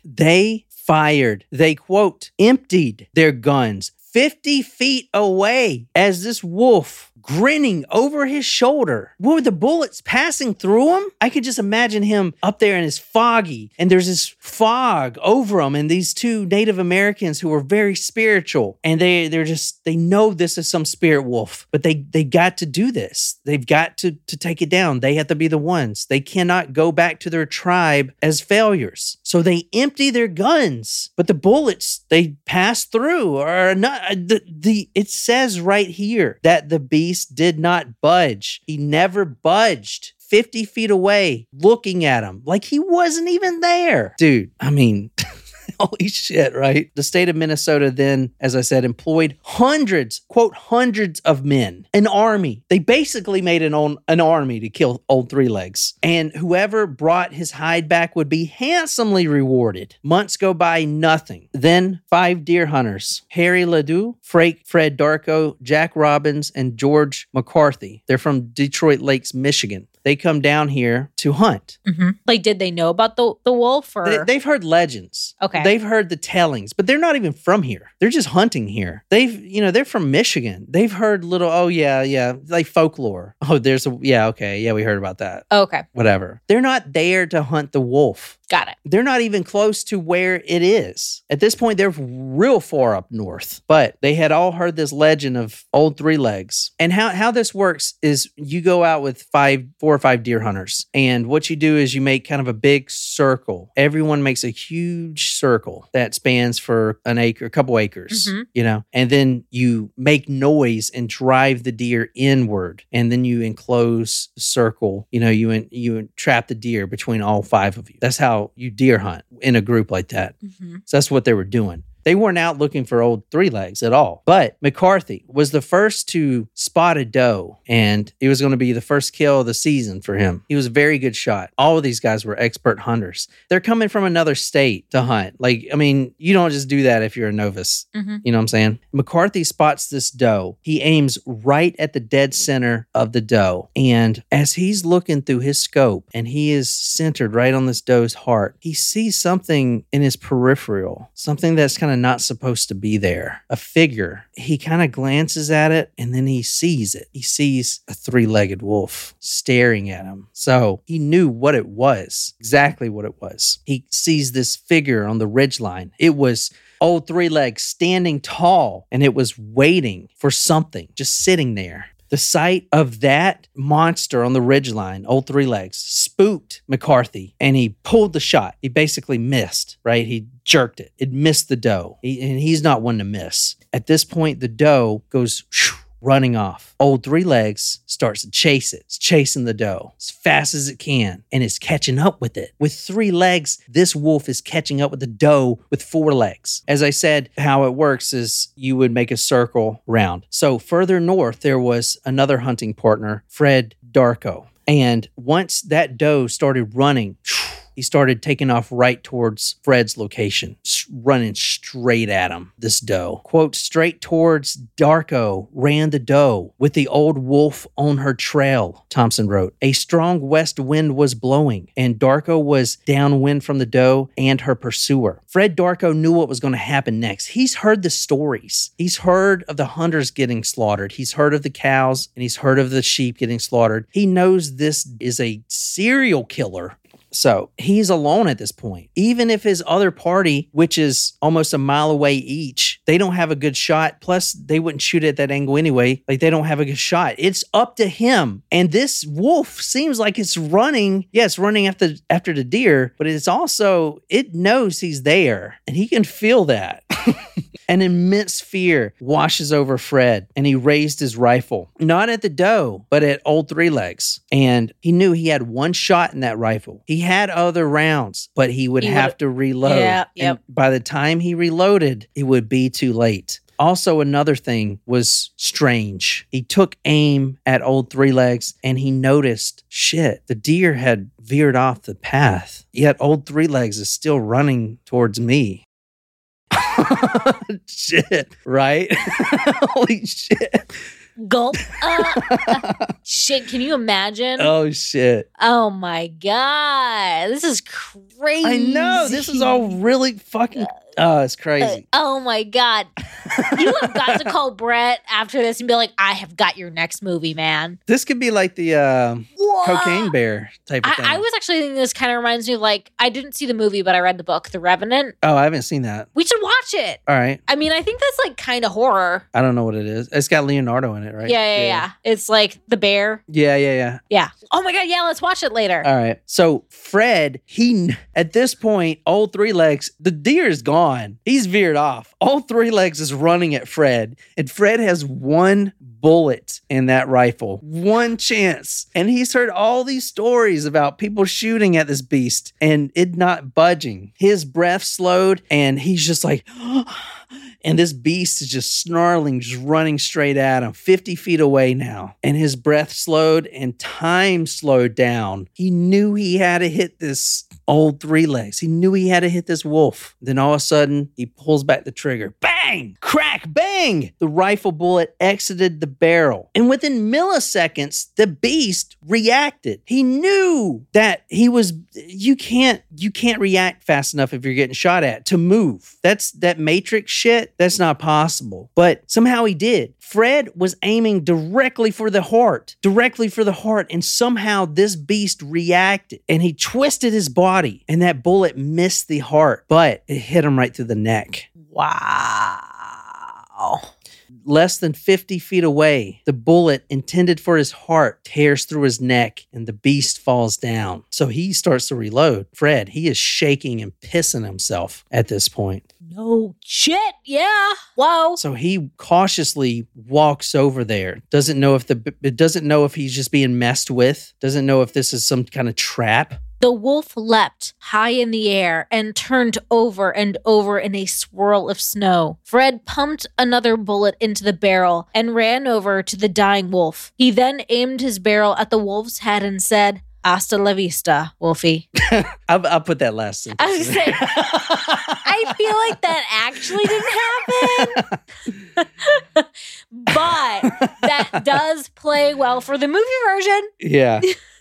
They fired, they quote, emptied their guns 50 feet away as this wolf grinning over his shoulder. Were the bullets passing through him? I could just imagine him up there and it's foggy and there's this fog over him and these two Native Americans who are very spiritual and they they're just they know this is some spirit wolf, but they they got to do this. They've got to to take it down. They have to be the ones. They cannot go back to their tribe as failures. So they empty their guns, but the bullets they pass through are not uh, the, the it says right here that the beast did not budge. He never budged. 50 feet away, looking at him like he wasn't even there. Dude, I mean, holy shit, right? The state of Minnesota then, as I said, employed hundreds, quote, hundreds of men, an army. They basically made an, an army to kill old three legs. And whoever brought his hide back would be handsomely rewarded. Months go by, nothing. Then five deer hunters Harry Ledoux, Frank Fred Darko, Jack Robbins, and George McCarthy. They're from Detroit Lakes, Michigan. They come down here to hunt. Mm-hmm. Like, did they know about the, the wolf or? They, they've heard legends. Okay. They've heard the tellings, but they're not even from here. They're just hunting here. They've, you know, they're from Michigan. They've heard little, oh, yeah, yeah, like folklore. Oh, there's a, yeah, okay. Yeah, we heard about that. okay, Whatever. They're not there to hunt the wolf. got it. They're not even close to where it is. At this point, they're real far up north, but they had all heard this legend of old three legs. And how, how this works is you go out with five, four or five deer hunters. And what you do is you make kind of a big circle. Everyone makes a huge circle that spans for an acre, a couple acres, Mhm. you know, and then you make noise and drive the deer inward. And then you enclose the circle, you know, you, en- you trap the deer between all five of you. That's how you deer hunt in a group like that. Mhm. So that's what they were doing. They weren't out looking for old three legs at all. But McCarthy was the first to spot a doe, and it was going to be the first kill of the season for him. He was a very good shot. All of these guys were expert hunters. They're coming from another state to hunt. Like, I mean, you don't just do that if you're a novice. Mhm. You know what I'm saying? McCarthy spots this doe. He aims right at the dead center of the doe. And as he's looking through his scope and he is centered right on this doe's heart, he sees something in his peripheral, something that's kind of not supposed to be there, a figure. He kind of glances at it and then he sees it. He sees a three legged wolf staring at him. So he knew what it was, exactly what it was. He sees this figure on the ridge line. It was old three legs standing tall and it was waiting for something, just sitting there. The sight of that monster on the ridgeline, old three legs, spooked McCarthy and he pulled the shot. He basically missed, right? He jerked it. It missed the doe. He- and he's not one to miss. At this point, the doe goes running off. Old three legs starts to chase it. It's chasing the doe as fast as it can and it's catching up with it. With three legs, this wolf is catching up with the doe with four legs. As I said, how it works is you would make a circle round. So further north, there was another hunting partner, Fred Darko. And once that doe started running, he started taking off right towards Fred's location, running straight at him, this doe. Quote, straight towards Darko ran the doe with the old wolf on her trail, Thompson wrote. A strong west wind was blowing, and Darko was downwind from the doe and her pursuer. Fred Darko knew what was going to happen next. He's heard the stories. He's heard of the hunters getting slaughtered. He's heard of the cows and he's heard of the sheep getting slaughtered. He knows this is a serial killer so he's alone at this point. Even if his other party, which is almost a mile away each, they don't have a good shot. Plus, they wouldn't shoot at that angle anyway. Like they don't have a good shot. It's up to him. And this wolf seems like it's running. Yes, running after after the deer, but it's also it knows he's there and he can feel that. An immense fear washes over Fred, and he raised his rifle, not at the doe, but at old three legs. And he knew he had one shot in that rifle. He had other rounds, but he would He have would- to reload. Yeah, And yep. by the time he reloaded, it would be too late. Also, another thing was strange. He took aim at old three legs and he noticed shit, the deer had veered off the path, yet old three legs is still running towards me. shit, right? Holy shit. Gulp. Uh, shit, can you imagine? Oh, shit. Oh my god, this is crazy. I know. This is all really fucking. Oh, it's crazy. Oh my god, you have got to call Brett after this and be like, "I have got your next movie, man." This could be like the uh, cocaine bear type of thing. I, I was actually thinking this kind of reminds me of like I didn't see the movie, but I read the book, The Revenant. oh, I haven't seen that. We should watch it. All right. I mean, I think that's like kind of horror. I don't know what it is. It's got Leonardo in it, right? Yeah, yeah, yeah, It's like the bear. Yeah, yeah, yeah. Yeah. Oh my god, yeah. Let's watch it later. All right. So Fred, he at this point, all three legs, the deer is gone. He's veered off. All three legs is running at Fred, and Fred has one bullet in that rifle, one chance. And he's heard all these stories about people shooting at this beast and it not budging. His breath slowed, and he's just like. Oh, And this beast is just snarling, just running straight at him, 50 feet away now. And his breath slowed and time slowed down. He knew he had to hit this old three legs. He knew he had to hit this wolf. Then all of a sudden, he pulls back the trigger. Bang! Crack! Bang! The rifle bullet exited the barrel. And within milliseconds, the beast reacted. He knew that he was you can't you can't react fast enough if you're getting shot at to move. That's that matrix shit. That's not possible. But somehow he did. Fred was aiming directly for the heart, directly for the heart, and somehow this beast reacted and he twisted his body, and that bullet missed the heart, but it hit him right through the neck. Wow. Wow. Less than 50 feet away, the bullet intended for his heart tears through his neck and the beast falls down. So he starts to reload. Fred, he is shaking and pissing himself at this point. No shit. Yeah. Whoa. So he cautiously walks over there. Doesn't know if the doesn't know if he's just being messed with. Doesn't know if this is some kind of trap. The wolf leapt high in the air and turned over and over in a swirl of snow. Fred pumped another bullet into the barrel and ran over to the dying wolf. He then aimed his barrel at the wolf's head and said, Hasta la vista, Wolfie. I'll, I'll put that last sentence. I gonna. I feel like that actually didn't happen. but that does play well for the movie version. yeah.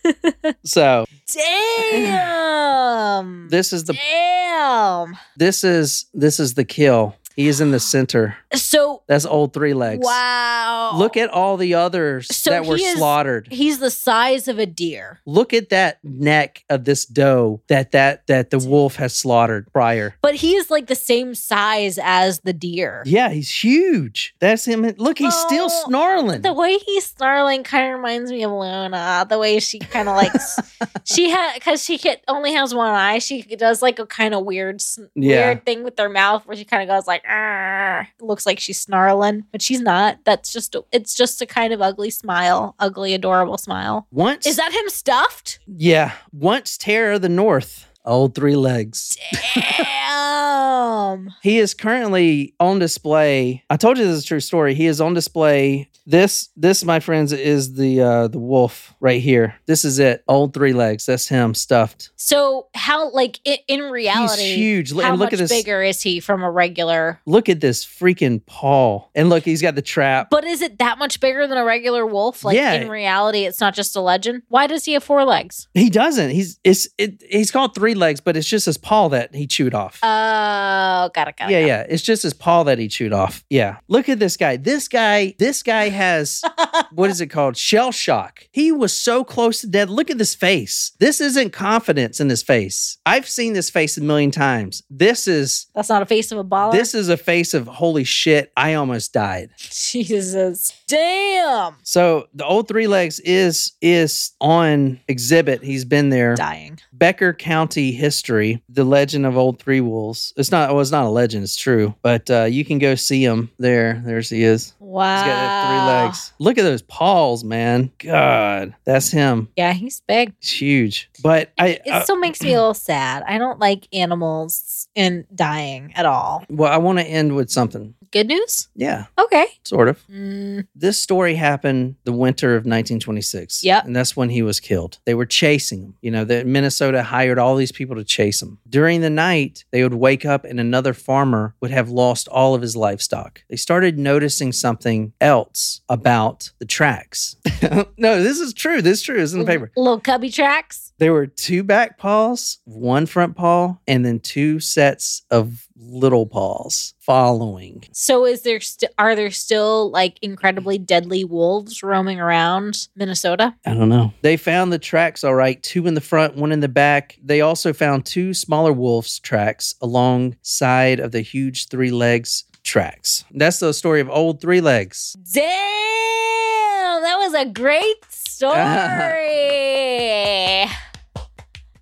So Damn. this is the Damn. this is this is the kill. He is in the center. So That's old three legs. wow. Look at all the others So that were is- slaughtered. he's the size of a deer. Look at that neck of this doe that that that the wolf has slaughtered prior. But he is like the same size as the deer. Yeah, he's huge. That's him. Look, he's still Oh, snarling. The way he's snarling kind of reminds me of Luna. The way she kind of like she had because she only has one eye. She does like a kind of weird, Yeah. weird thing with her mouth where she kind of goes like, "Arr." looks like she's snarling, but she's not. That's just it's just a kind of ugly smile, ugly, adorable smile. Once Is that him stuffed? Yeah, once terror of the north. Old three legs. Damn. He is currently on display. I told you this is a true story. He is on display. This, this, my friends, is the uh the wolf right here. This is it. Old three legs. That's him stuffed. So how like i- in reality? He's huge. How and look much at this. bigger is he from a regular? Look at this freaking paw. And look, he's got the trap. But is it that much bigger than a regular wolf? Like Yeah. in reality, it's not just a legend. Why does he have four legs? He doesn't. He's it's it, he's called three legs, but it's just his paw that he chewed off. Oh, got it, got it. yeah, got it. yeah. It's just his paw that he chewed off. Yeah. Look at this guy. This guy, this guy has what is it called? Shell shock. He was so close to death. Look at this face. This isn't confidence in his face. I've seen this face a million times. This is That's not a face of a baller. this is a face of holy shit. I almost died. Jesus, damn, So the old three legs is is on exhibit. He's been there. dying. Becker County history, the legend of old three wolves. It's not. Well, it's not a legend. It's true. But uh, you can go see him there. There's he is. Wow, He's got three legs. Look at those paws, man. God, that's him. Yeah, he's big. It's huge. But I, It I still makes me a little sad. I don't like animals and dying at all. well, I want to end with something. Good news. Yeah, Okay. sort of. Mm, This story happened the winter of 1926. Yeah. And that's when he was killed. They were chasing him. You know, that Minnesota hired all these people to chase him. During the night, they would wake up and another farmer would have lost all of his livestock. They started noticing something else about the tracks. no, this is true. This is true. It's in the paper. Little cubby tracks. There were two back paws, one front paw, and then two sets of little paws following. So is there st- are there still like incredibly deadly wolves roaming around Minnesota? I don't know. They found the tracks all right, two in the front, one in the back. They also found two smaller wolves' tracks alongside of the huge three legs tracks. That's the story of old three legs. Damn, that was a great story.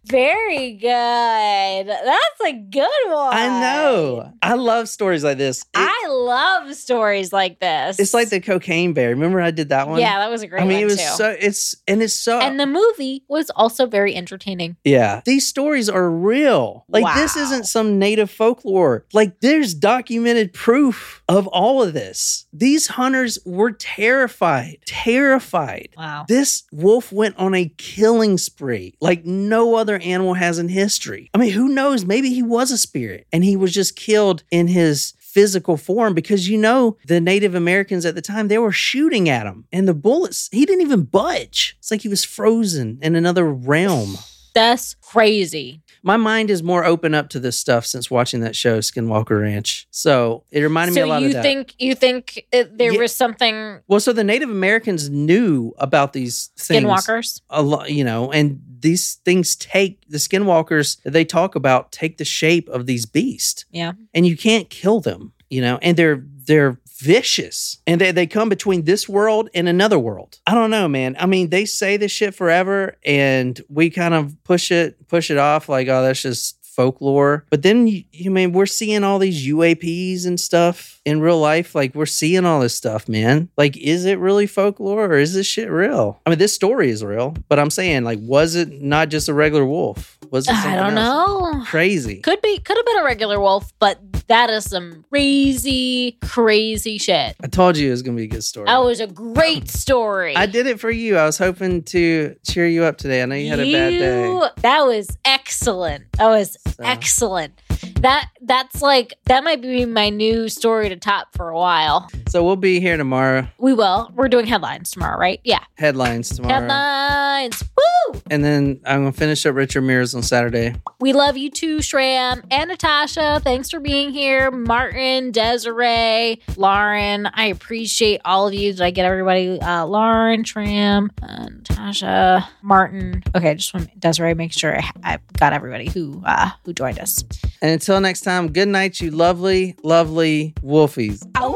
Very good. That's a good one. I know. I love stories like this. It- I love stories like this. it's like the cocaine bear. Remember I did that one? Yeah, that was a great one. I mean, it was too. so it's and it's so and the movie was also very entertaining. Yeah. These stories are real. Like, this isn't some native folklore. Like, there's documented proof of all of this. These hunters were terrified, terrified. Wow. This wolf went on a killing spree like no other animal has in history. I mean, who knows? Maybe he was a spirit and he was just killed in his physical form because you know the Native Americans at the time they were shooting at him and the bullets he didn't even budge. It's like he was frozen in another realm. That's crazy. My mind is more open up to this stuff since watching that show Skinwalker Ranch. So it reminded me a lot you of that. think you think it, there Yeah. was something well, so the Native Americans knew about these things. skinwalkers? a lot, you know, and these things take the skinwalkers that they talk about take the shape of these beasts, Yeah. and you can't kill them, you know, and they're they're vicious and they, they come between this world and another world. I don't know, man. I mean, they say this shit forever and we kind of push it, push it off like, oh, that's just folklore. But then you, you mean we're seeing all these UAPs and stuff in real life. Like we're seeing all this stuff, man. Like, is it really folklore or is this shit real? I mean, this story is real, but I'm saying, like, was it not just a regular wolf? Was it? I don't else? know. Crazy. Could be, could have been a regular wolf, but that is some crazy, crazy shit. I told you it was gonna be a good story. That was a great story. I did it for you. I was hoping to cheer you up today. I know you had a bad day. That was excellent. That was So- excellent. That that's like that might be my new story to top for a while. So we'll be here tomorrow. We will. We're doing headlines tomorrow, right? Yeah. Headlines tomorrow. Headlines. Woo! And then I'm gonna finish up Richard Mears on Saturday. We love you too, Shram and Natasha. Thanks for being here. Martin, Desiree, Lauren. I appreciate all of you. Did I get everybody? Uh, Lauren, Shram, uh, Natasha, Martin. Okay, just want Desiree make sure I, I got everybody who uh, who joined us. And until next time, good night, you lovely, lovely wolfies. Ow!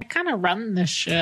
I kind of run this shit.